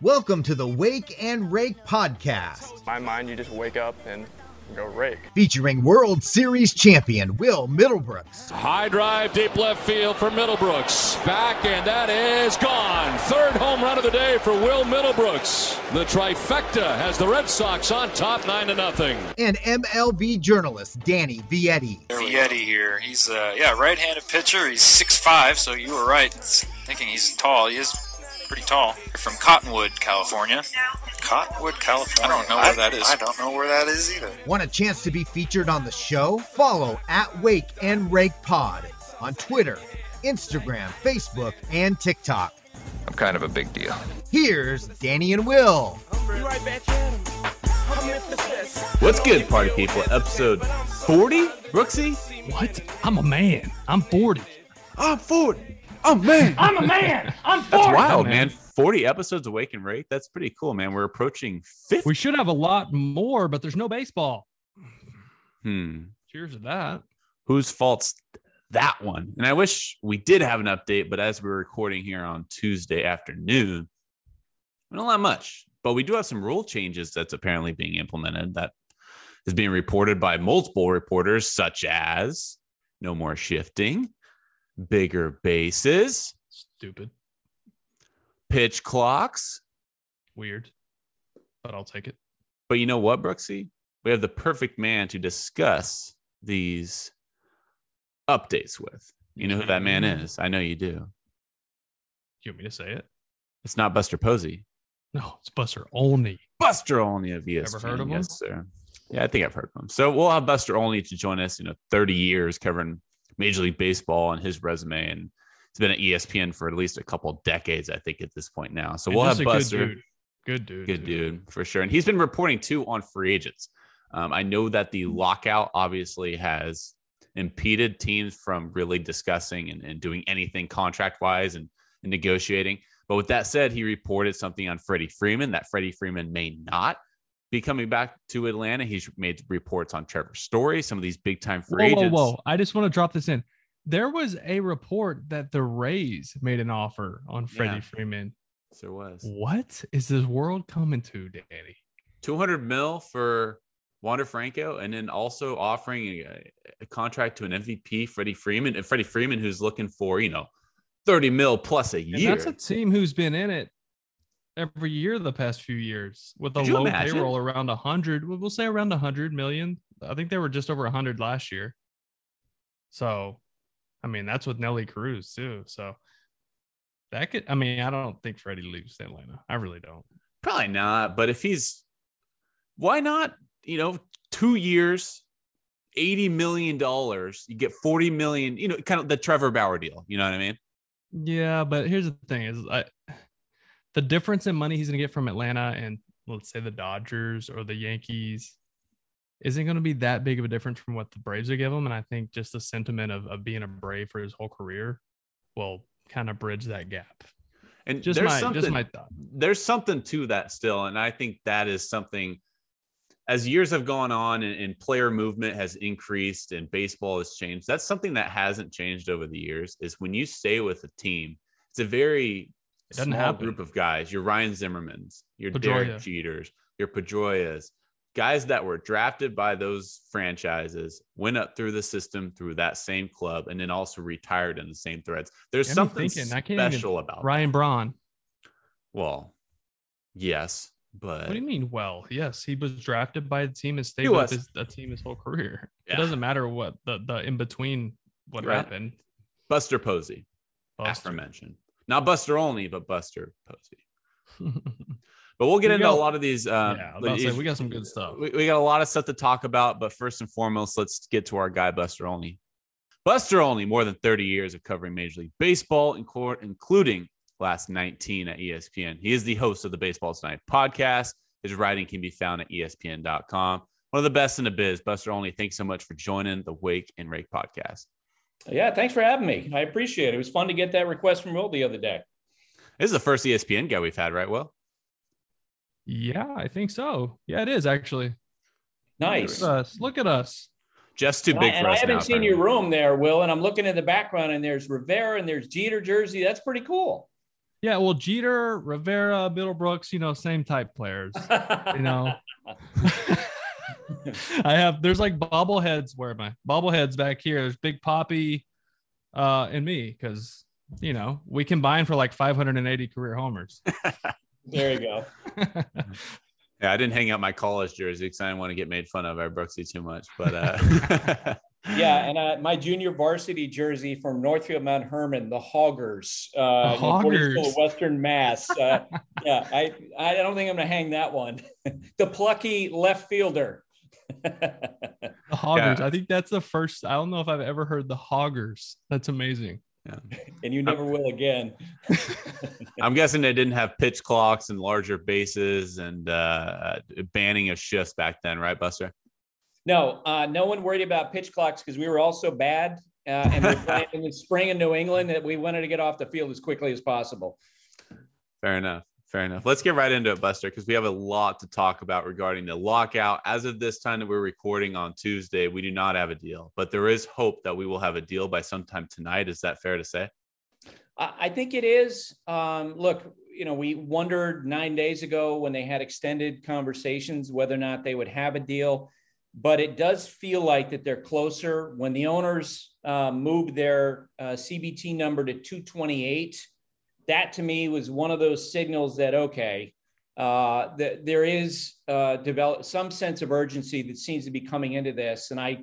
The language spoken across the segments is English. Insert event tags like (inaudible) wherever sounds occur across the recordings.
Welcome to the Wake and Rake podcast. my mind, you just wake up and go rake. Featuring World Series champion Will Middlebrooks. High drive, deep left field for Middlebrooks. Back, and that is gone. Third home run of the day for Will Middlebrooks. The trifecta has the Red Sox on top, 9 to nothing. And MLB journalist Danny Vietti. Vietti here. He's uh, yeah, right-handed pitcher. He's 6'5", so you were right. Thinking he's tall. He is pretty tall. From Cottonwood, California. Cottonwood, California. I don't know where that is. I don't know where that is either. Want a chance to be featured on the show? Follow at Wake and Rake Pod on Twitter, Instagram, Facebook, and TikTok. I'm kind of a big deal. Here's Danny and Will. What's good, party people? Episode 40? Brooksy? What? I'm a man. I'm 40. I'm 40. Oh, man. I'm a man. I'm 40. That's wild, man. 40 episodes of Wake and Rake. That's pretty cool, man. We're approaching 50. We should have a lot more, but there's no baseball. Hmm. Cheers to that. Whose fault's that one? And I wish we did have an update, but as we're recording here on Tuesday afternoon, we don't have much. But we do have some rule changes that's apparently being implemented that is being reported by multiple reporters, such as no more shifting, bigger bases, Stupid. pitch clocks. Weird. But I'll take it. But you know what, Brooksy? We have the perfect man to discuss these updates with. You know who that man mm-hmm. is? I know you do. You want me to say it? It's not Buster Posey. No, it's Buster Olney. Buster Olney of ESPN. Ever heard of him? yes, sir. Yeah, I think I've heard of him. So we'll have Buster Olney to join us. You know, 30 years covering Major League Baseball and his resume, and he's been at ESPN for at least a couple decades, I think, at this point now. So And we'll have Buster. Good dude. Good dude. Good dude for sure. And he's been reporting too on free agents. Um, I know that the lockout obviously has impeded teams from really discussing and, and doing anything contract wise and, and negotiating. But with that said, he reported something on Freddie Freeman that Freddie Freeman may not be coming back to Atlanta. He's made reports on Trevor Story, some of these big time free Whoa, whoa, agents. whoa. I just want to drop this in. There was a report that the Rays made an offer on Freddie Yeah. Freeman. Yes, there was What is this world coming to, Danny? 200 mil for Wander Franco, and then also offering a, a contract to an MVP, Freddie Freeman, and Freddie Freeman, who's looking for you know 30 mil plus a And year. that's a team who's been in it every year the past few years with a low imagine? payroll around 100 we'll say around 100 million i think they were just over 100 last year so i mean that's with nelly cruz too so that could i mean i don't think freddie leaves atlanta i really don't Probably not, but if he's, why not? You know, two years, 80 million dollars, you get 40 million. You know, kind of the Trevor Bauer deal. You know what I mean? yeah but here's the thing is i the difference in money he's going to get from atlanta and let's say the dodgers or the yankees isn't going to be that big of a difference from what the Braves are give him. And I think just the sentiment of, of being a Brave for his whole career will kind of bridge that gap. And Just there's my something, just my thought. there's something to that still. And I think that is something as years have gone on and, and player movement has increased and baseball has changed. That's something that hasn't changed over the years is when you stay with a team, it's a very It doesn't small happen. group of guys. Your Ryan Zimmermans, your Pedroia. Derek Jeters, your Pedroias, guys that were drafted by those franchises, went up through the system through that same club, and then also retired in the same threads. There's something thinking, I even- special about Ryan Braun. well, yes, but What do you mean? Well, yes, he was drafted by the team and stayed with his, a team his whole career. Yeah. It doesn't matter what the, the in between what Right. happened. Buster Posey, Buster. aforementioned. Not Buster Olney, but Buster Posey. (laughs) But we'll get We into got- a lot of these. yeah, Uh, was say, we got some good stuff. we, we got a lot of stuff to talk about, but first and foremost, let's get to our guy, Buster Olney. Buster Olney, more than 30 years of covering Major League Baseball, inclu- including last 19 at ESPN. He is the host of the Baseball Tonight podcast. His writing can be found at ESPN.com. One of the best in the biz. Buster Olney, thanks so much for joining the Wake and Rake podcast. Yeah, thanks for having me. I appreciate it. It was fun to get that request from Will the other day. This is the first ESPN guy we've had, right? Will? yeah, I think so. Yeah, it is actually. Nice. Look at us. Look at us. Just too And big I, and for I haven't now, seen apparently. your room there, Will, and I'm looking in the background, and there's Rivera and there's Jeter jersey. That's pretty cool. Yeah, well, Jeter, Rivera, Middlebrooks, you know, same type players. you know, (laughs) I have there's like bobbleheads. Where am I? Bobbleheads back here. There's Big Poppy, uh, and me because you know we combine for like 580 career homers. (laughs) there you go. (laughs) Yeah, I didn't hang out my college jersey because I didn't want to get made fun of by Brooksy too much. But uh... (laughs) yeah, and uh, my junior varsity jersey from Northfield Mount Hermon, the Hoggers, uh, the Hoggers. of Western Mass. Uh, yeah, I I don't think I'm gonna hang that one. the plucky left fielder. (laughs) the Hoggers. Yeah. I think that's the first. I don't know if I've ever heard the Hoggers. That's amazing. Yeah. And you never will again. (laughs) I'm guessing they didn't have pitch clocks and larger bases and uh, banning of shifts back then, right, Buster? No, uh, no one worried about pitch clocks because we were all so bad uh, and we were playing (laughs) in the spring in New England that we wanted to get off the field as quickly as possible. Fair enough. Fair enough. Let's get right into it, Buster, because we have a lot to talk about regarding the lockout. As of this time that we're recording on Tuesday, we do not have a deal, but there is hope that we will have a deal by sometime tonight. Is that fair to say? I think it is. Um, look, you know, we wondered nine days ago when they had extended conversations whether or not they would have a deal, but it does feel like that they're closer. When the owners uh, moved their uh, CBT number to 228 that to me was one of those signals that okay uh, that there is uh, develop some sense of urgency that seems to be coming into this. And i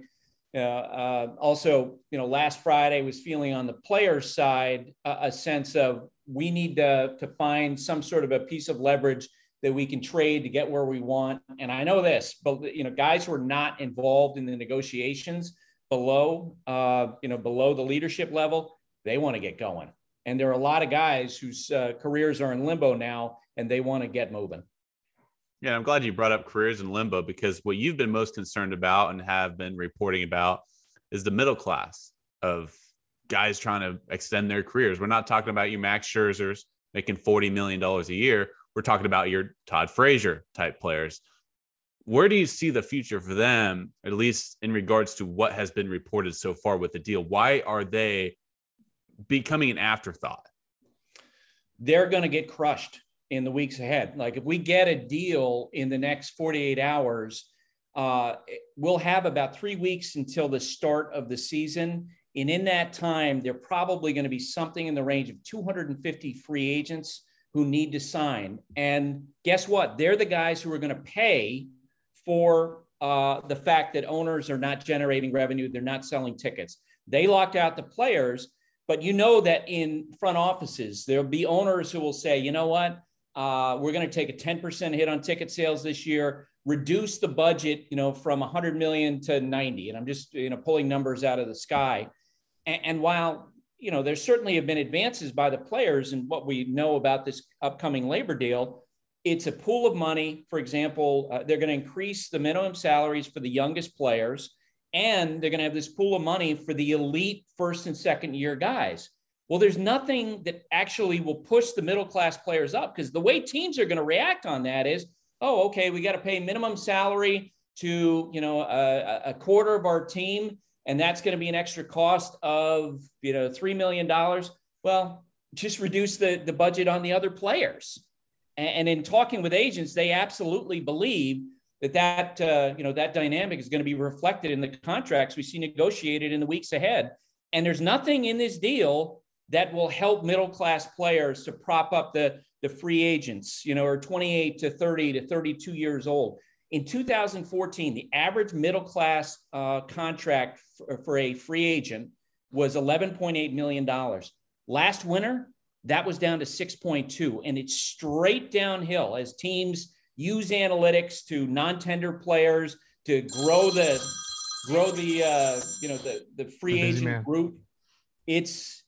uh, uh also you know last friday was feeling on the players side a, a sense of we need to, to find some sort of a piece of leverage that we can trade to get where we want. And i know this but you know guys who are not involved in the negotiations below uh, you know below the leadership level they want to get going and there are a lot of guys whose uh, careers are in limbo now and they want to get moving. Yeah, I'm glad you brought up careers in limbo because what you've been most concerned about and have been reporting about is the middle class of guys trying to extend their careers. We're not talking about you Max Scherzers making $40 million a year. We're talking about your Todd Frazier type players. Where do you see the future for them, at least in regards to what has been reported so far with the deal? Why are they becoming an afterthought? They're going to get crushed in the weeks ahead. Like if we get a deal in the next 48 hours, uh, we'll have about three weeks until the start of the season. And in that time, there probably going to be something in the range of 250 free agents who need to sign. And guess what? They're the guys who are going to pay for uh, the fact that owners are not generating revenue, they're not selling tickets. They locked out the players. But you know that in front offices, there'll be owners who will say, you know what, uh, we're going to take a 10% hit on ticket sales this year, reduce the budget, you know, from 100 million to 90. And I'm just, you know, pulling numbers out of the sky. And, and while, you know, there certainly have been advances by the players and what we know about this upcoming labor deal, it's a pool of money. For example, uh, they're going to increase the minimum salaries for the youngest players and they're going to have this pool of money for the elite first and second year guys. Well, there's nothing that actually will push the middle class players up because the way teams are going to react on that is, oh, okay, we got to pay minimum salary to you know a, a quarter of our team, and that's going to be an extra cost of you know three million dollars. Well, just reduce the the budget on the other players. And, and in talking with agents, they absolutely believe that that uh, you know that dynamic is going to be reflected in the contracts we see negotiated in the weeks ahead. And there's nothing in this deal that will help middle class players to prop up the the free agents, you know, are 28 to 30 to 32 years old. In 2014, the average middle class uh, contract for, for a free agent was 11.8 million dollars. Last winter, that was down to 6.2, and it's straight downhill as teams use analytics to non-tender players to grow the grow the uh, you know the the free the agent man. group. It's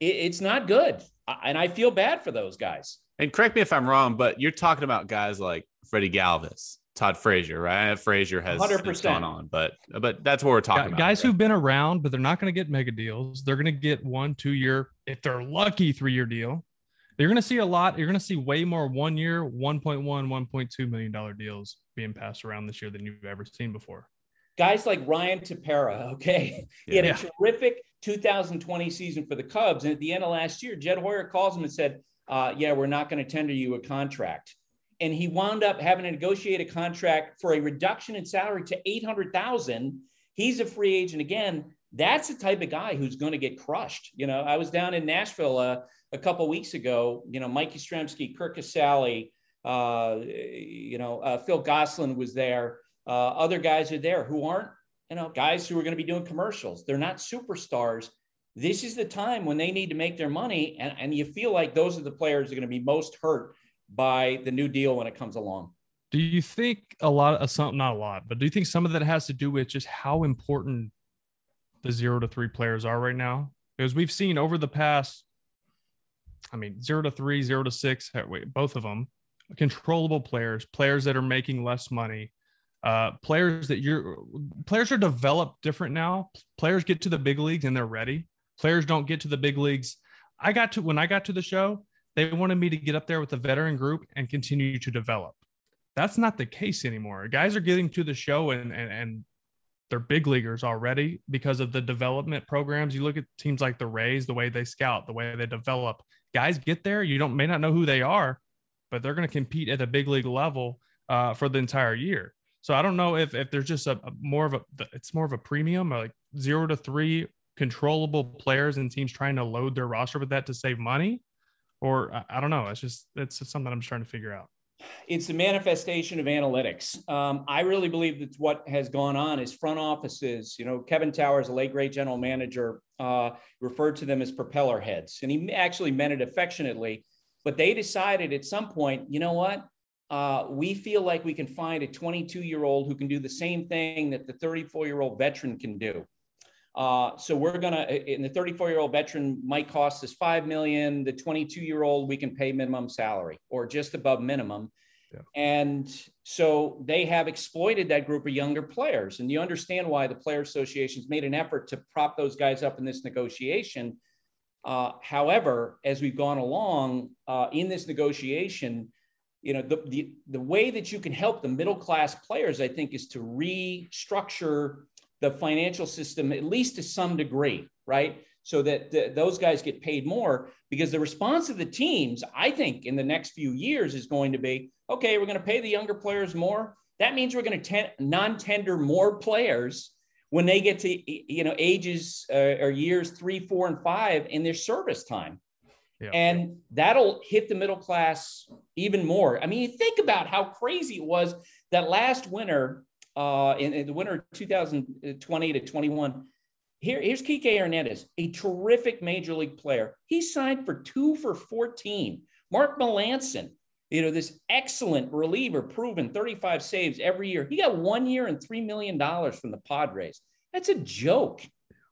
it, it's not good, and I feel bad for those guys. And correct me if I'm wrong, but you're talking about guys like Freddie Galvis, Todd Frazier, right? Frazier has, 100%. gone on, but but that's what we're talking guys about. Guys who've been around, but they're not going to get mega deals. They're going to get one, two year, if they're lucky, three year deal you're going to see a lot. You're going to see way more one year, 1.1, 1.2 million dollar deals being passed around this year than you've ever seen before. Guys like Ryan Tepera, okay, he had a terrific 2020 season for the Cubs, and at the end of last year, Jed Hoyer calls him and said, uh, yeah, we're not going to tender you a contract. And he wound up having to negotiate a contract for a reduction in salary to 800,000. He's a free agent again. That's the type of guy who's going to get crushed. You know, I was down in Nashville uh, a couple weeks ago. You know, Mike Yastrzemski, Curt Casali, uh, you know, uh, Phil Gosselin was there. Uh, other guys are there who aren't, you know, guys who are going to be doing commercials. They're not superstars. This is the time when they need to make their money. And, and you feel like those are the players that are going to be most hurt by the new deal when it comes along. Do you think a lot of something, not a lot, but do you think some of that has to do with just how important the zero to three players are right now? Because we've seen over the past, I mean, zero to three, zero to six, wait, both of them, controllable players, players that are making less money, uh, players that you're players are developed different now. Players get to the big leagues and they're ready. Players don't get to the big leagues. I got to when I got to the show, they wanted me to get up there with the veteran group and continue to develop. That's not the case anymore. Guys are getting to the show and and, and they're big leaguers already because of the development programs. You look at teams like the Rays, the way they scout, the way they develop. Guys get there, you don't may not know who they are, but they're going to compete at a big league level uh, for the entire year. So I don't know if if there's just a, a more of a it's more of a premium like zero to three controllable players and teams trying to load their roster with that to save money, or I, I don't know. It's just it's something I'm just trying to figure out. It's a manifestation of analytics. Um, I really believe that what has gone on is front offices. You know, Kevin Towers, a late great general manager, uh, referred to them as propeller heads, and he actually meant it affectionately but they decided at some point, you know what? Uh, we feel like we can find a 22 year old who can do the same thing that the 34 year old veteran can do. Uh, so we're gonna, and the 34 year old veteran might cost us five million. The 22 year old we can pay minimum salary or just above minimum. Yeah. And so they have exploited that group of younger players. And you understand why the player associations made an effort to prop those guys up in this negotiation uh, however, as we've gone along uh, in this negotiation, you know, the, the, the way that you can help the middle class players, I think, is to restructure the financial system, at least to some degree, right? So that the, those guys get paid more because the response of the teams, I think, in the next few years is going to be okay, we're going to pay the younger players more. That means we're going to ten- non tender more players when they get to you know ages uh, or years three four and five in their service time yeah. and that'll hit the middle class even more i mean you think about how crazy it was that last winter uh, in, in the winter of 2020 to 21 here, here's Kike Hernandez, a terrific major league player. He signed for two for 14. Mark Melancon, you know, this excellent reliever, proven 35 saves every year. He got one year and $3 million from the Padres. That's a joke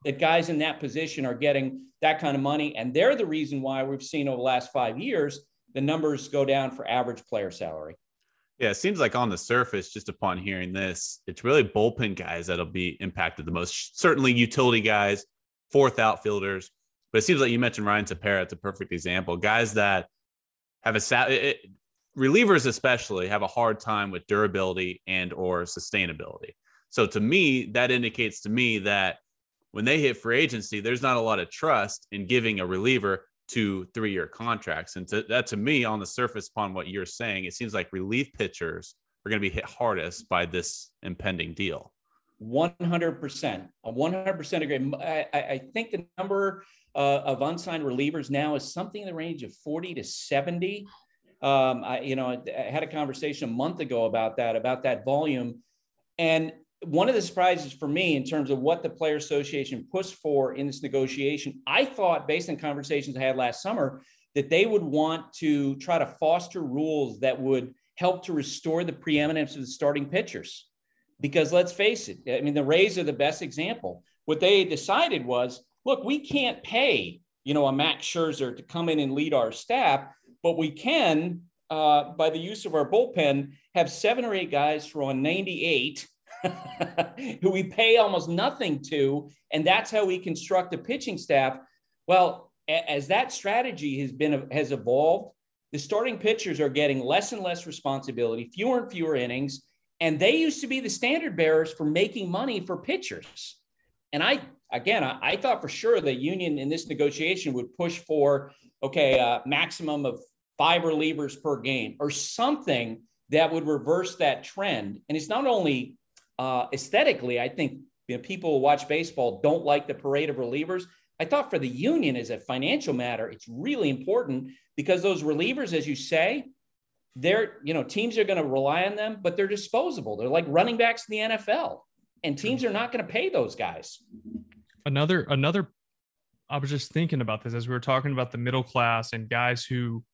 that guys in that position are getting that kind of money. And they're the reason why we've seen over the last five years the numbers go down for average player salary. Yeah, it seems like on the surface, just upon hearing this, it's really bullpen guys that'll be impacted the most. Certainly utility guys, fourth outfielders. But it seems like you mentioned Ryan Tepera. It's a perfect example. Guys that have a it, relievers especially have a hard time with durability and or sustainability. So to me, that indicates to me that when they hit free agency, there's not a lot of trust in giving a reliever two three-year contracts. And to, that to me, on the surface, upon what you're saying, it seems like relief pitchers are going to be hit hardest by this impending deal. 100%. 100% agree. I, I think the number uh, of unsigned relievers now is something in the range of 40 to 70. Um, I, you know, I had a conversation a month ago about that, about that volume. And one of the surprises for me in terms of what the player association pushed for in this negotiation, I thought based on conversations I had last summer that they would want to try to foster rules that would help to restore the preeminence of the starting pitchers. Because let's face it, I mean, the Rays are the best example. What they decided was, look, we can't pay, you know, a Max Scherzer to come in and lead our staff but we can, uh, by the use of our bullpen, have seven or eight guys throw on 98 (laughs) who we pay almost nothing to. And that's how we construct a pitching staff. Well, as that strategy has been has evolved, the starting pitchers are getting less and less responsibility, fewer and fewer innings, and they used to be the standard bearers for making money for pitchers. And I again, I, I thought for sure the union in this negotiation would push for okay, uh, maximum of five relievers per game or something that would reverse that trend. And it's not only uh, aesthetically, I think you know, people who watch baseball don't like the parade of relievers. I thought for the union as a financial matter, it's really important because those relievers, as you say, they're, you know, teams are going to rely on them, but they're disposable. They're like running backs in the NFL, and teams are not going to pay those guys. Another, another, I was just thinking about this as we were talking about the middle class and guys who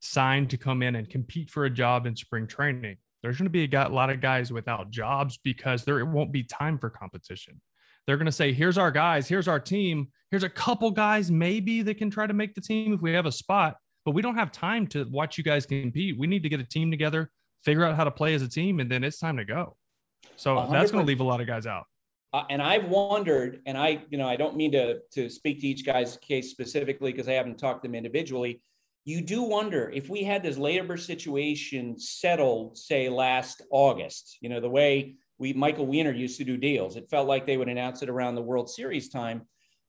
signed to come in and compete for a job in spring training. There's going to be a, got, lot of guys without jobs because there won't be time for competition. They're going to say, here's our guys, here's our team, here's a couple guys maybe that can try to make the team if we have a spot, but we don't have time to watch you guys compete. We need to get a team together, figure out how to play as a team, and then it's time to go. So 100%. that's going to leave a lot of guys out. Uh, and I've wondered, and I, you know, I don't mean to to speak to each guy's case specifically because I haven't talked to them individually you do wonder if we had this labor situation settled, say last August, you know, the way we Michael Weiner used to do deals, it felt like they would announce it around the World Series time.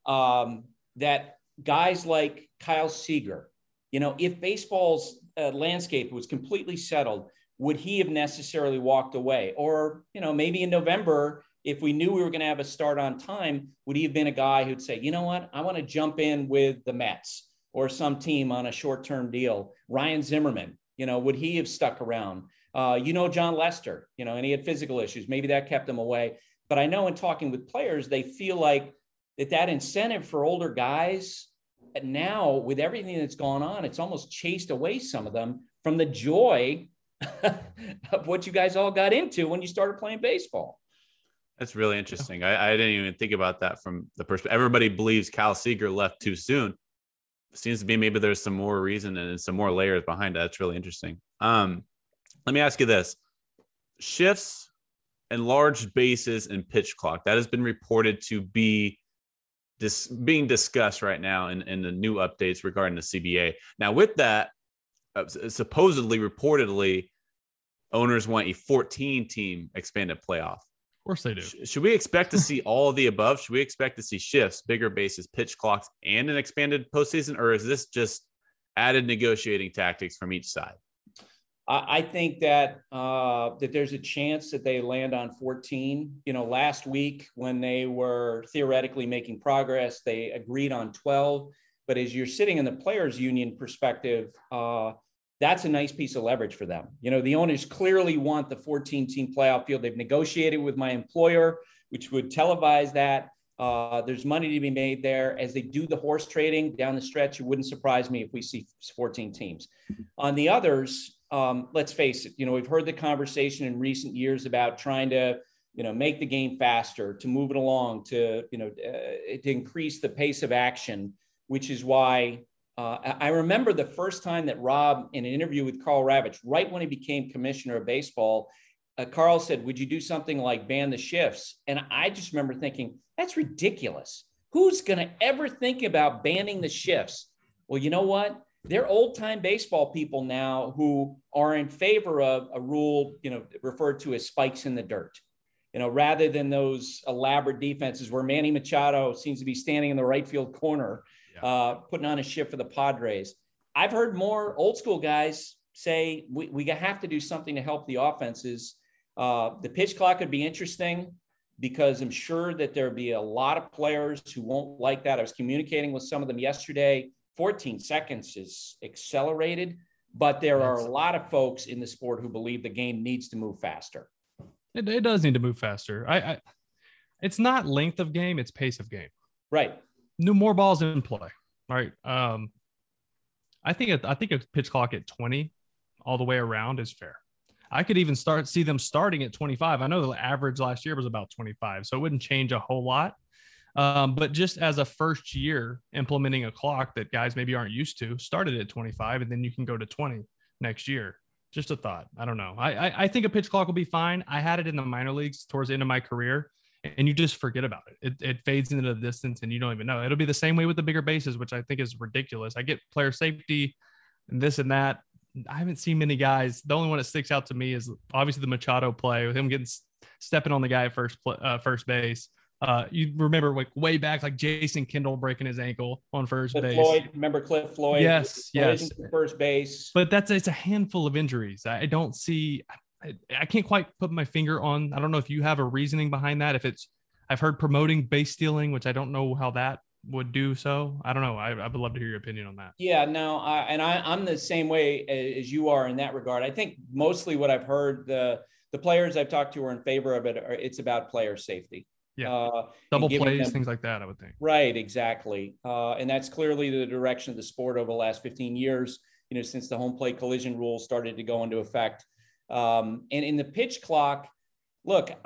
Um, that guys like Kyle Seager, you know, if baseball's uh, landscape was completely settled, would he have necessarily walked away? Or, you know, maybe in November, if we knew we were going to have a start on time, would he have been a guy who'd say, you know what, I want to jump in with the Mets? or some team on a short term deal. Ryan Zimmerman, you know, would he have stuck around? Uh, you know, Jon Lester, you know, and he had physical issues. Maybe that kept him away. But I know in talking with players, they feel like that that incentive for older guys now with everything that's gone on, it's almost chased away some of them from the joy (laughs) of what you guys all got into when you started playing baseball. That's really interesting. I, I, didn't even think about that from the perspective. Everybody believes Kyle Seager left too soon seems to be maybe there's some more reason and some more layers behind it. That's really interesting. Um, let me ask you this: shifts and large bases and pitch clock that has been reported to be this being discussed right now in, in the new updates regarding the CBA. Now, with that, uh, supposedly, reportedly, owners want a 14 team expanded playoff course they do. Should we expect to (laughs) see all of the above? Should we expect to see shifts, bigger bases, pitch clocks, and an expanded postseason, or is this just added negotiating tactics from each side? I think that uh, that there's a chance that they land on 14. You know, last week when they were theoretically making progress, they agreed on 12. But as you're sitting in the players' union perspective, uh, that's a nice piece of leverage for them. You know, the owners clearly want the 14 team playoff field. They've negotiated with my employer, which would televise that. Uh, there's money to be made there. As they do the horse trading down the stretch, it wouldn't surprise me if we see 14 teams. On the others, um, let's face it, you know, we've heard the conversation in recent years about trying to, you know, make the game faster, to move it along, to, you know, uh, to increase the pace of action, which is why uh, I remember the first time that Rob, in an interview with Karl Ravech, right when he became commissioner of baseball, uh, Karl said, Would you do something like ban the shifts? And I just remember thinking, That's ridiculous. Who's going to ever think about banning the shifts? Well, you know what? They're old time baseball people now who are in favor of a rule, you know, referred to as spikes in the dirt. You know, rather than those elaborate defenses where Manny Machado seems to be standing in the right field corner. Uh, putting on a shift for the Padres. I've heard more old school guys say we, we have to do something to help the offenses. Uh, the pitch clock could be interesting because I'm sure that there'll be a lot of players who won't like that. I was communicating with some of them yesterday. 14 seconds is accelerated, but there are a lot of folks in the sport who believe the game needs to move faster. It, it does need to move faster. I, I, it's not length of game; it's pace of game. Right no more balls in play. Right. Um, I think I think a pitch clock at 20 all the way around is fair. I could even start see them starting at 25. I know the average last year was about 25, so it wouldn't change a whole lot. Um, but just as a first year implementing a clock that guys maybe aren't used to, started at 25 and then you can go to 20 next year. Just a thought. I don't know. I, I, I think a pitch clock will be fine. I had it in the minor leagues towards the end of my career and you just forget about it. it. It fades into the distance and you don't even know. It'll be the same way with the bigger bases, which I think is ridiculous. I get player safety and this and that. I haven't seen many guys. The only one that sticks out to me is obviously the Machado play with him getting stepping on the guy at first uh, first base. Uh, you remember like way back, like Jason Kendall breaking his ankle on first Cliff base. Floyd, remember Cliff Floyd? Yes, yes. First base. But that's it's a handful of injuries. I don't see. I, I can't quite put my finger on. I don't know if you have a reasoning behind that. If it's, I've heard promoting base stealing, which I don't know how that would do so. I don't know. I, I would love to hear your opinion on that. Yeah, no, I, and I, I'm the same way as you are in that regard. I think mostly what I've heard the the players I've talked to are in favor of it. Are, it's about player safety. Yeah, uh, double plays, them, things like that. I would think. Right, exactly, uh, and that's clearly the direction of the sport over the last 15 years. You know, since the home plate collision rule started to go into effect, um, and in the pitch clock, look, (laughs)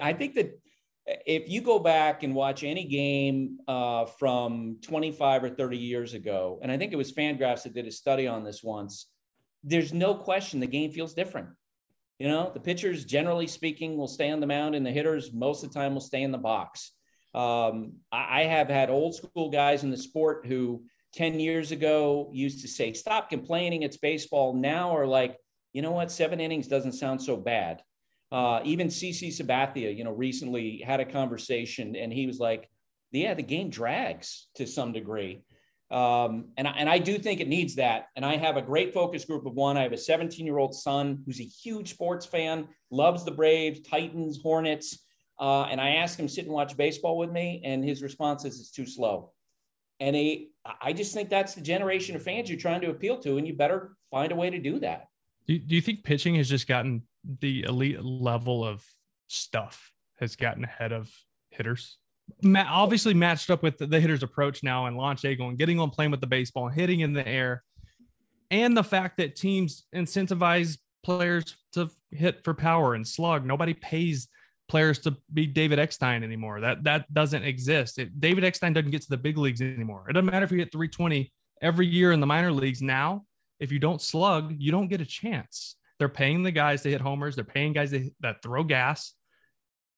I think that if you go back and watch any game uh, from 25 or 30 years ago, and I think it was Fangraphs that did a study on this once, there's no question the game feels different. You know, the pitchers, generally speaking, will stay on the mound, and the hitters, most of the time, will stay in the box. Um, I, I have had old school guys in the sport who 10 years ago used to say, Stop complaining, it's baseball. Now are like, you know what, seven innings doesn't sound so bad. Uh, even CC Sabathia, you know, recently had a conversation and he was like, yeah, the game drags to some degree. Um, and, I, and I do think it needs that. And I have a great focus group of one. I have a 17 year old son who's a huge sports fan, loves the Braves, Titans, Hornets. Uh, and I ask him sit and watch baseball with me, and his response is it's too slow. And he, I just think that's the generation of fans you're trying to appeal to, and you better find a way to do that. Do, do you think pitching has just gotten the elite level of stuff has gotten ahead of hitters? Ma- obviously matched up with the, the hitter's approach now and launch angle and getting on playing with the baseball and hitting in the air, and the fact that teams incentivize players to hit for power and slug. Nobody pays players to be David Eckstein anymore. That that doesn't exist. It, David Eckstein doesn't get to the big leagues anymore. It doesn't matter if you hit 320 every year in the minor leagues now. If you don't slug, you don't get a chance. They're paying the guys to hit homers. They're paying guys that, throw gas.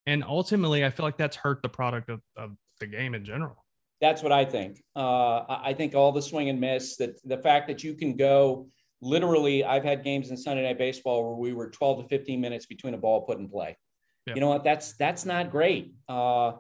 And ultimately, I feel like that's hurt the product of, of the game in general. That's what I think. Uh, I think all the swing and miss, that the fact that you can go literally, I've had games in Sunday Night Baseball where we were 12 to 15 minutes between a ball put in play. Yeah. You know what? That's that's not great. Uh,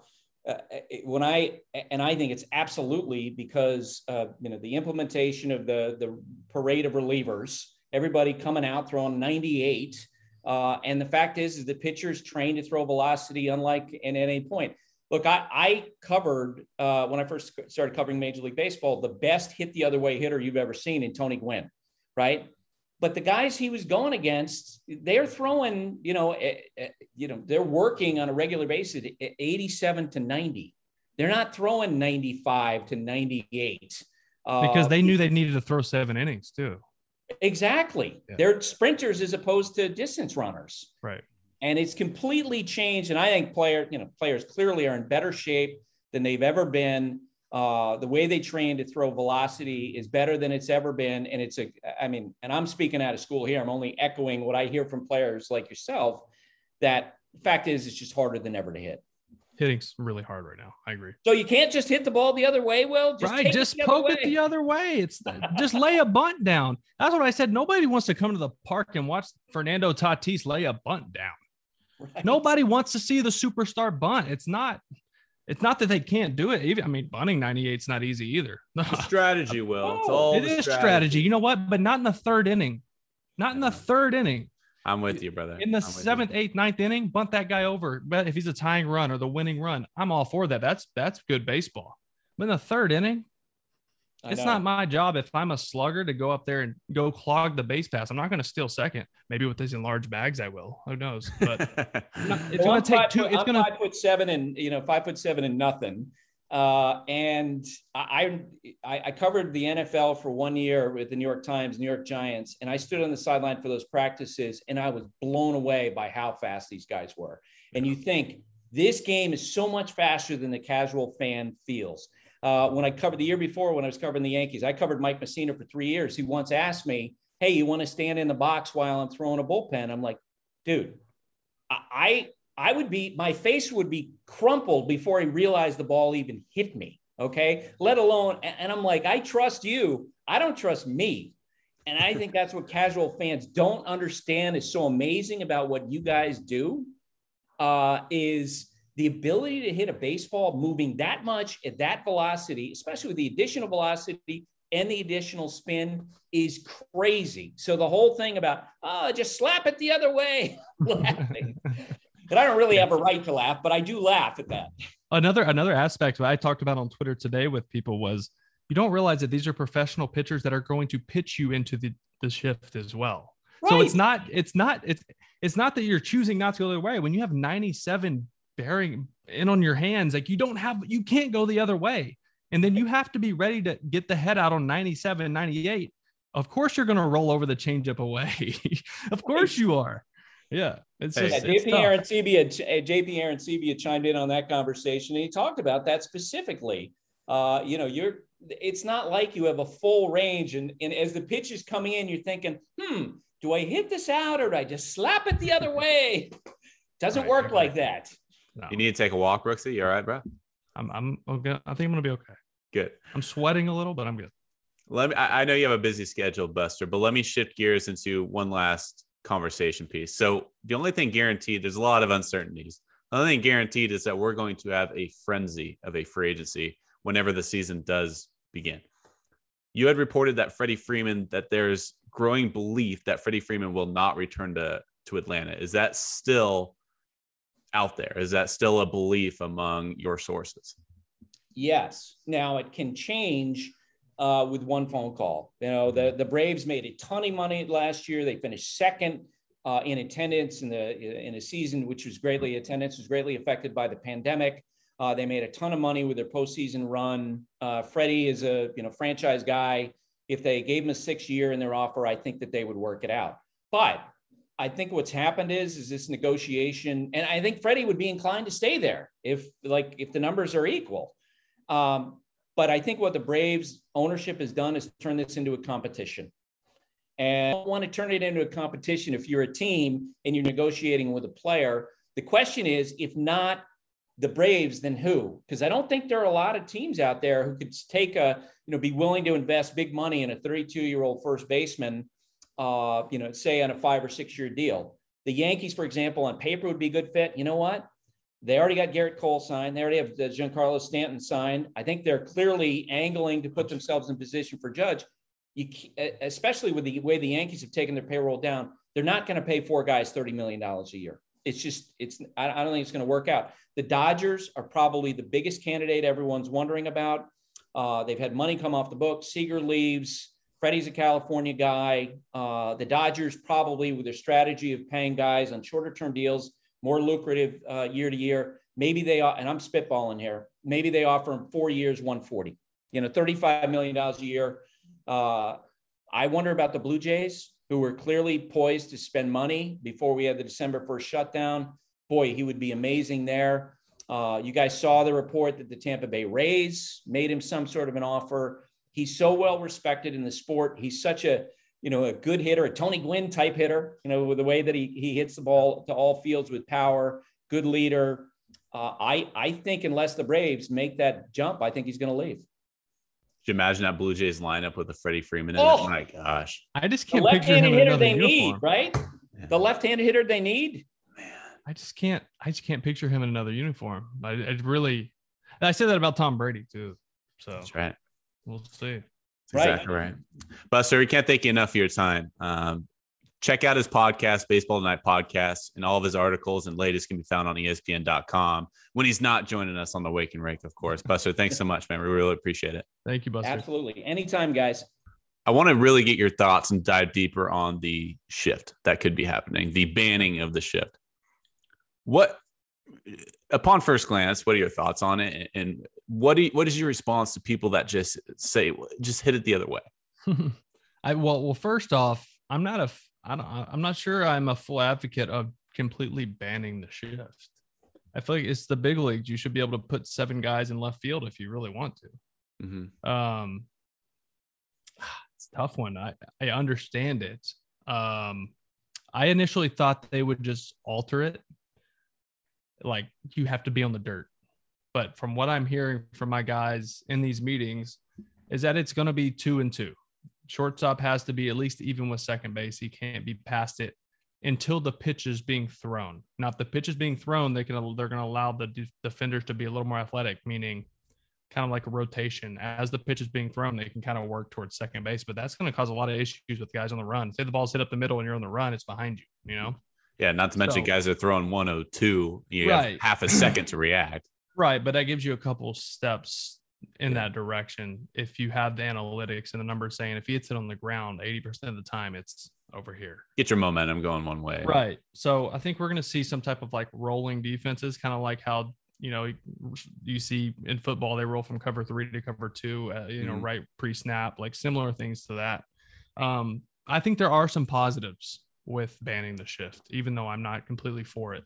uh, when I and I think it's absolutely because uh, you know the implementation of the the parade of relievers everybody coming out throwing 98. Uh, and the fact is, is the pitcher's trained to throw velocity, unlike in any point. Look, I, I covered uh, when I first started covering Major League Baseball the best hit the other way hitter you've ever seen in Tony Gwynn, right? But the guys he was going against, they're throwing, you know, eh, eh, you know, they're working on a regular basis 87 to 90. They're not throwing 95 to 98. Uh, because they knew they needed to throw seven innings too. Exactly. Yeah. They're sprinters as opposed to distance runners. Right. And it's completely changed. And I think player, you know, players clearly are in better shape than they've ever been. Uh, the way they train to throw velocity is better than it's ever been. And it's a, I mean, and I'm speaking out of school here. I'm only echoing what I hear from players like yourself. That fact is, it's just harder than ever to hit hitting's really hard right now. I agree. So you can't just hit the ball the other way. Well, just right, just poke it the other way. It's just lay a bunt down. That's what I said. Nobody wants to come to the park and watch Fernando Tatis lay a bunt down. Right. Nobody wants to see the superstar bunt. It's not. It's not that they can't do it. Even I mean, bunting 98 is not easy either. (laughs) strategy, will. It's oh, all it is strategy. strategy. You know what? But not in the third inning. Not in the third inning. I'm with you, brother. In the I'm seventh, eighth, ninth inning, bunt that guy over. But if he's a tying run or the winning run, I'm all for that. That's that's good baseball. But in the third inning, it's not my job if I'm a slugger to go up there and go clog the base pass. I'm not going to steal second. Maybe with these enlarged bags, I will. Who knows? (laughs) But it's going to take two. Foot, it's going to five foot seven and you know five foot seven and nothing. Uh, and I, I, I covered the NFL for one year with the New York Times, New York Giants, and I stood on the sideline for those practices, and I was blown away by how fast these guys were. And you think this game is so much faster than the casual fan feels. Uh, when I covered the year before, when I was covering the Yankees, I covered Mike Mussina for three years. He once asked me, "Hey, you want to stand in the box while I'm throwing a bullpen?" I'm like, "Dude, I I would be, my face would be crumpled before he realized the ball even hit me. Okay. Let alone, and I'm like, I trust you. I don't trust me. And I think that's what casual fans don't understand is so amazing about what you guys do uh, is the ability to hit a baseball moving that much at that velocity, especially with the additional velocity and the additional spin, is crazy. So the whole thing about, oh, just slap it the other way, (laughs) laughing. and I don't really have a right to laugh, but I do laugh at that. Another another aspect that I talked about on Twitter today with people was you don't realize that these are professional pitchers that are going to pitch you into the, the shift as well. Right. So it's not it's not it's it's not that you're choosing not to go the other way. When you have 97 bearing in on your hands, like you don't have you can't go the other way. And then you have to be ready to get the head out on 97, 98. Of course you're going to roll over the changeup away. (laughs) of course you are. Yeah. It's just, yeah, JP Arencibia, JP Arencibia chimed in on that conversation and he talked about that specifically. Uh, you know, you're it's not like you have a full range and, and as the pitch is coming in, you're thinking, hmm, do I hit this out or do I just slap it the other way? (laughs) Doesn't right, work like that. No. You need to take a walk, Brooksy. You all right, bro? I'm I'm okay. I think I'm gonna be okay. Good. I'm sweating a little, but I'm good. Let me I, I know you have a busy schedule, Buster, but let me shift gears into one last conversation piece. So the only thing guaranteed, there's a lot of uncertainties. The only thing guaranteed is that we're going to have a frenzy of a free agency whenever the season does begin. You had reported that Freddie Freeman, that there's growing belief that Freddie Freeman will not return to, to Atlanta. Is that still out there? Is that still a belief among your sources? Yes. Now it can change uh, with one phone call. You know, the, the Braves made a ton of money last year. They finished second uh, in attendance in the in a season which was greatly attendance was greatly affected by the pandemic. Uh, they made a ton of money with their postseason run. Uh, Freddie is a you know franchise guy. If they gave him a six year in their offer, I think that they would work it out. But I think what's happened is is this negotiation, and I think Freddie would be inclined to stay there if like if the numbers are equal. Um, but I think what the Braves ownership has done is turn this into a competition. And I want to turn it into a competition if you're a team and you're negotiating with a player. The question is, if not the Braves, then who? Because I don't think there are a lot of teams out there who could take a, you know, be willing to invest big money in a 32 year old first baseman, uh, you know, say on a five or six year deal. The Yankees, for example, on paper would be a good fit. You know what? They already got Gerrit Cole signed. They already have Giancarlo Stanton signed. I think they're clearly angling to put themselves in position for Judge. You, especially with the way the Yankees have taken their payroll down, they're not going to pay four guys thirty million dollars a year it's just it's I, don't think it's going to work out. The Dodgers are probably the biggest candidate everyone's wondering about. Uh, they've had money come off the books. Seager leaves. Freddie's a California guy. Uh, the Dodgers probably with their strategy of paying guys on shorter term deals, more lucrative uh, year to year. Maybe they and I'm spitballing here. Maybe they offer him four years, 140. You know, 35 million dollars a year. Uh, I wonder about the Blue Jays who were clearly poised to spend money before we had the December 1st shutdown. Boy, he would be amazing there. Uh, you guys saw the report that the Tampa Bay Rays made him some sort of an offer. He's so well respected in the sport. He's such a you know a good hitter, a Tony Gwynn type hitter. You know with the way that he he hits the ball to all fields with power. Good leader. Uh, I I think unless the Braves make that jump, I think he's going to leave you imagine that Blue Jays lineup with a Freddie Freeman in oh, it? My gosh. I just can't the picture him hitter they uniform. need, right? Yeah. The left-handed hitter they need. Man, I just can't. I just can't picture him in another uniform. I, I really. I say that about Tom Brady too. So that's right. We'll see. That's exactly right. Buster, we can't thank you enough for your time. Um, check out his podcast, Baseball Tonight Podcast, and all of his articles and latest can be found on ESPN.com when he's not joining us on the Wake and Rake, of course. (laughs) Buster, thanks so much, man. We really appreciate it. Thank you, Buster. Absolutely. Anytime, guys. I want to really get your thoughts and dive deeper on the shift that could be happening, the banning of the shift. What, upon first glance, what are your thoughts on it? And what do you, what is your response to people that just say, just hit it the other way? (laughs) I well, well, first off, I'm not a I don't, I'm not sure I'm a full advocate of completely banning the shift. I feel like it's the big leagues. You should be able to put seven guys in left field if you really want to. Mm-hmm. Um, (sighs) it's a tough one. I, I understand it. Um, I initially thought they would just alter it. Like you have to be on the dirt. But from what I'm hearing from my guys in these meetings, is that it's going to be two and two shortstop has to be at least even with second base. He can't be past it until the pitch is being thrown. Now, if the pitch is being thrown, they can they're going to allow the defenders to be a little more athletic, meaning kind of like a rotation. As the pitch is being thrown, they can kind of work towards second base, but that's going to cause a lot of issues with guys on the run. Say the ball's hit up the middle and you're on the run, it's behind you, you know? Yeah, not to mention So- guys are throwing 102. You have half a second to react. Right, but that gives you a couple steps in that direction if you have the analytics and the numbers saying if he hits it on the ground 80% of the time it's over here. Get your momentum going one way. Right. So I think we're going to see some type of like rolling defenses, kind of like how you know you see in football they roll from cover three to cover two, uh, you know, Mhm. right pre-snap, like similar things to that. Um, I think there are some positives with banning the shift, even though I'm not completely for it.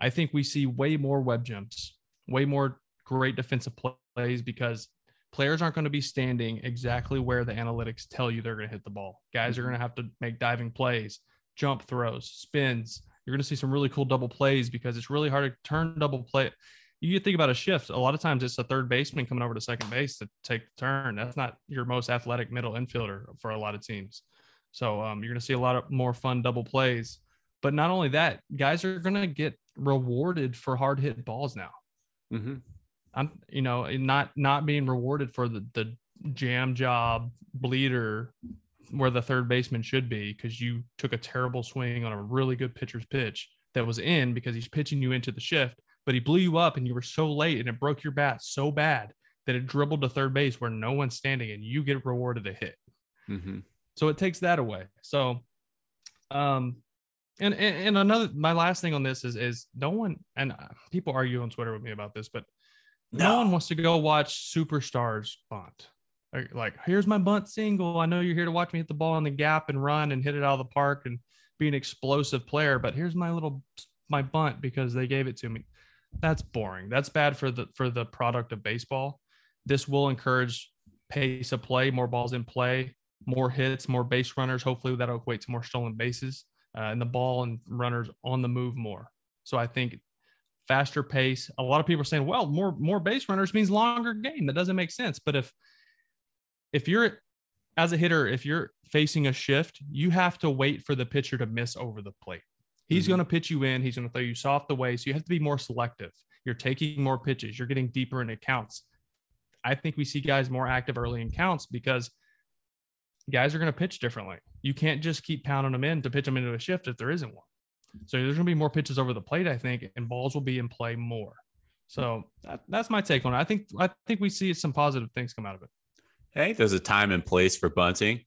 I think we see way more web gems, way more great defensive plays because players aren't going to be standing exactly where the analytics tell you they're going to hit the ball. Guys are going to have to make diving plays, jump throws, spins. You're going to see some really cool double plays because it's really hard to turn double play. You think about a shift. A lot of times it's a third baseman coming over to second base to take the turn. That's not your most athletic middle infielder for a lot of teams. So um, you're going to see a lot of more fun double plays. But not only that, guys are going to get rewarded for hard hit balls now. Hmm I'm you know not not being rewarded for the the jam job bleeder where the third baseman should be because you took a terrible swing on a really good pitcher's pitch that was in because he's pitching you into the shift, but he blew you up and you were so late and it broke your bat so bad that it dribbled to third base where no one's standing and you get rewarded a hit. hmm So it takes that away. So, um, and, and and another my last thing on this is is no one and uh, people argue on Twitter with me about this, but no, one wants to go watch superstars bunt. Like, like, here's my bunt single. I know you're here to watch me hit the ball in the gap and run and hit it out of the park and be an explosive player, but here's my little my bunt because they gave it to me. That's boring. That's bad for the for the product of baseball. This will encourage pace of play, more balls in play, more hits, more base runners. Hopefully, that'll equate to more stolen bases uh, and the ball and runners on the move more. So I think faster pace. A lot of people are saying, well, more more base runners means longer game. That doesn't make sense. But if if you're as a hitter, if you're facing a shift, you have to wait for the pitcher to miss over the plate. He's Mhm. going to pitch you in. He's going to throw you soft away. So you have to be more selective. You're taking more pitches. You're getting deeper into counts. I think we see guys more active early in counts because guys are going to pitch differently. You can't just keep pounding them in to pitch them into a shift if there isn't one. So there's going to be more pitches over the plate, I think, and balls will be in play more. So that, that's my take on it. I think I think we see some positive things come out of it. I think there's a time and place for bunting.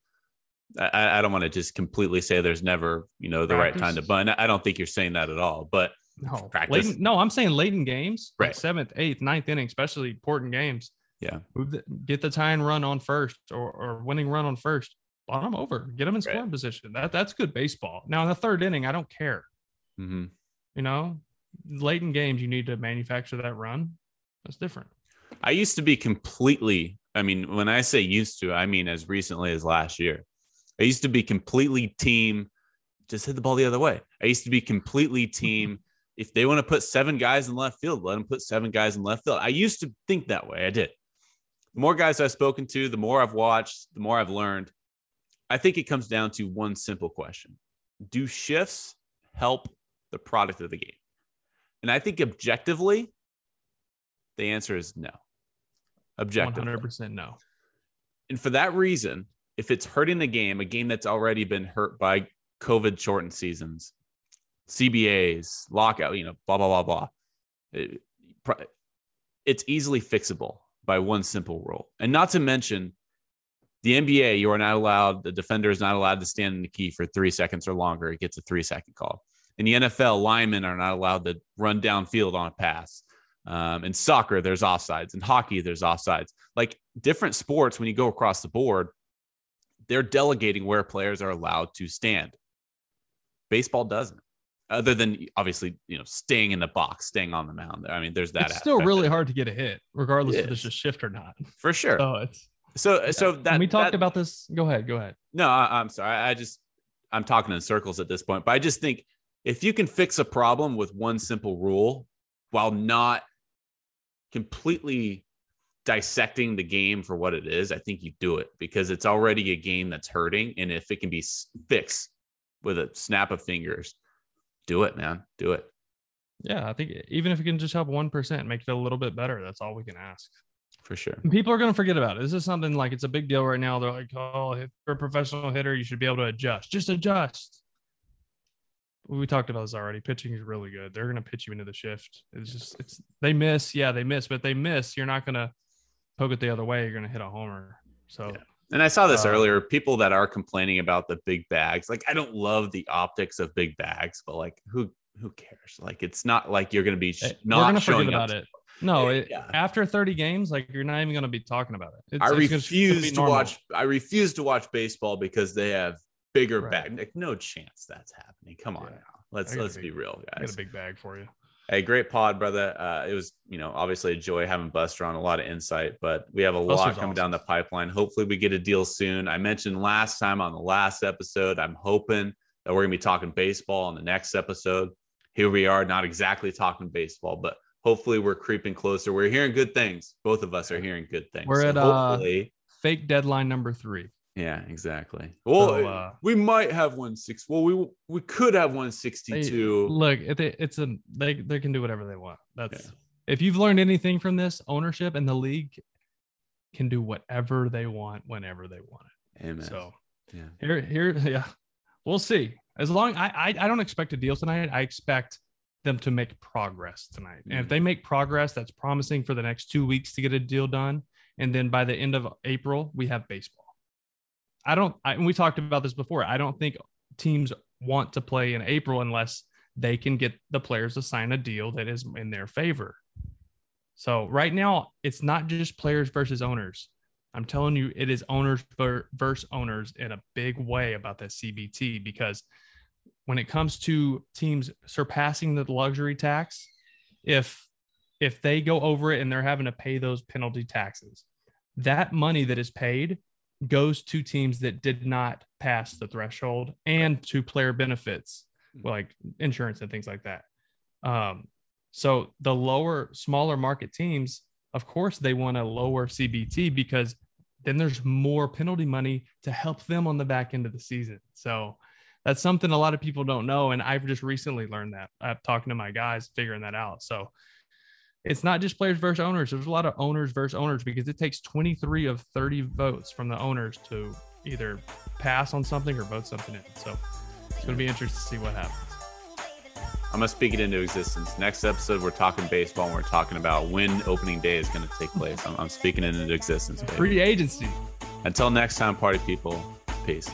I, I don't want to just completely say there's never, you know, the right time to Practice. bunt. I don't think you're saying that at all. But No, Practice. late, no, I'm saying late in games, like Right. seventh, eighth, ninth inning, especially important games. Yeah. get the tie and run on first, or, or winning run on first. Bunt them over, get them in Right. scoring position. That that's good baseball. Now in the third inning, I don't care. hmm You know, late in games, you need to manufacture that run. That's different. I used to be completely, I mean, when I say used to, I mean as recently as last year. I used to be completely team, just hit the ball the other way. I used to be completely (laughs) team. If they want to put seven guys in left field, let them put seven guys in left field. I used to think that way. I did. The more guys I've spoken to, the more I've watched, the more I've learned. I think it comes down to one simple question Do shifts help the product of the game? And I think objectively, the answer is no. Objectively. hundred percent no. And for that reason, if it's hurting the game, a game that's already been hurt by COVID shortened seasons, CBAs, lockout, you know, blah, blah, blah, blah, eh, it- it's easily fixable by one simple rule. And not to mention, the NBA, you are not allowed, the defender is not allowed to stand in the key for three seconds or longer. It gets a three second call. In the NFL, linemen are not allowed to run downfield on a pass. Um, in soccer, there's offsides. In hockey, there's offsides. Like different sports, when you go across the board, they're delegating where players are allowed to stand. Baseball doesn't, other than obviously, you know, staying in the box, staying on the mound. I mean, there's that. it's still really hard to get a hit, regardless It if it's a shift or not. for sure. So it's So, so that and we talked that- about this. Go ahead, go ahead. No, I, I'm sorry. I just I'm talking in circles at this point, but I just think if you can fix a problem with one simple rule while not completely dissecting the game for what it is, I think you do it because it's already a game that's hurting, and if it can be fixed with a snap of fingers. Do it, man. Do it. Yeah, I think even if it can just help one percent, make it a little bit better. That's all we can ask. For sure. People are going to forget about it. This is something like it's a big deal right now. They're like, "Oh, if you're a professional hitter, you should be able to adjust. Just adjust." We talked about this already. Pitching is really good. They're going to pitch you into the shift. It's just it's they miss, yeah, they miss, but they miss. You're not going to poke it the other way. You're going to hit a homer. So. Yeah. And I saw this Uh, earlier. People that are complaining about the big bags, like I don't love the optics of big bags, but like who who cares? Like it's not like you're going to be sh- not gonna showing up. about it. No, it, Yeah. after 30 games, like you're not even going to be talking about it. It's, I it's refuse to watch. I refuse to watch baseball because they have bigger Right. bag. Like no chance that's happening. Come on Yeah. now. Let's I got a let's be big- real, I got guys. a big bag for you. Hey, great pod, brother. Uh, it was, you know, obviously a joy having Buster on, a lot of insight, but we have a lot coming awesome. down the pipeline. Hopefully, we get a deal soon. I mentioned last time on the last episode, I'm hoping that we're going to be talking baseball on the next episode. Here we are, not exactly talking baseball, but hopefully, we're creeping closer. We're hearing good things. Both of us are hearing good things. We're So at, uh, Fake deadline number three. yeah, exactly. Well, So, uh, we might have one six. Well, we we could have one sixty two. Look, it, it's a they they can do whatever they want. That's Yeah. if you've learned anything from this, ownership and the league can do whatever they want whenever they want it. Amen. So yeah. here here (laughs) yeah, we'll see. As long I, I I don't expect a deal tonight. I expect them to make progress tonight. And if they mm. make progress, that's promising for the next two weeks to get a deal done. And then by the end of April, we have baseball. I don't, I, and we talked about this before. I don't think teams want to play in April unless they can get the players to sign a deal that is in their favor. So right now, it's not just players versus owners. I'm telling you, it is owners versus owners in a big way about that CBT because when it comes to teams surpassing the luxury tax, if if they go over it and they're having to pay those penalty taxes, that money that is paid goes to teams that did not pass the threshold and to player benefits like insurance and things like that. Um, so the lower, smaller market teams, of course, they want a lower CBT because then there's more penalty money to help them on the back end of the season. So that's something a lot of people don't know. And I've just recently learned that. I'm talking to my guys, figuring that out. So it's not just players versus owners. There's a lot of owners versus owners because it takes 23 of 30 votes from the owners to either pass on something or vote something in. So it's going to be interesting to see what happens. I'm gonna speak it into existence. Next episode, we're talking baseball. and We're talking about when opening day is going to take place. I'm, I'm speaking it into existence. Baby. Free agency. Until next time, party people. Peace.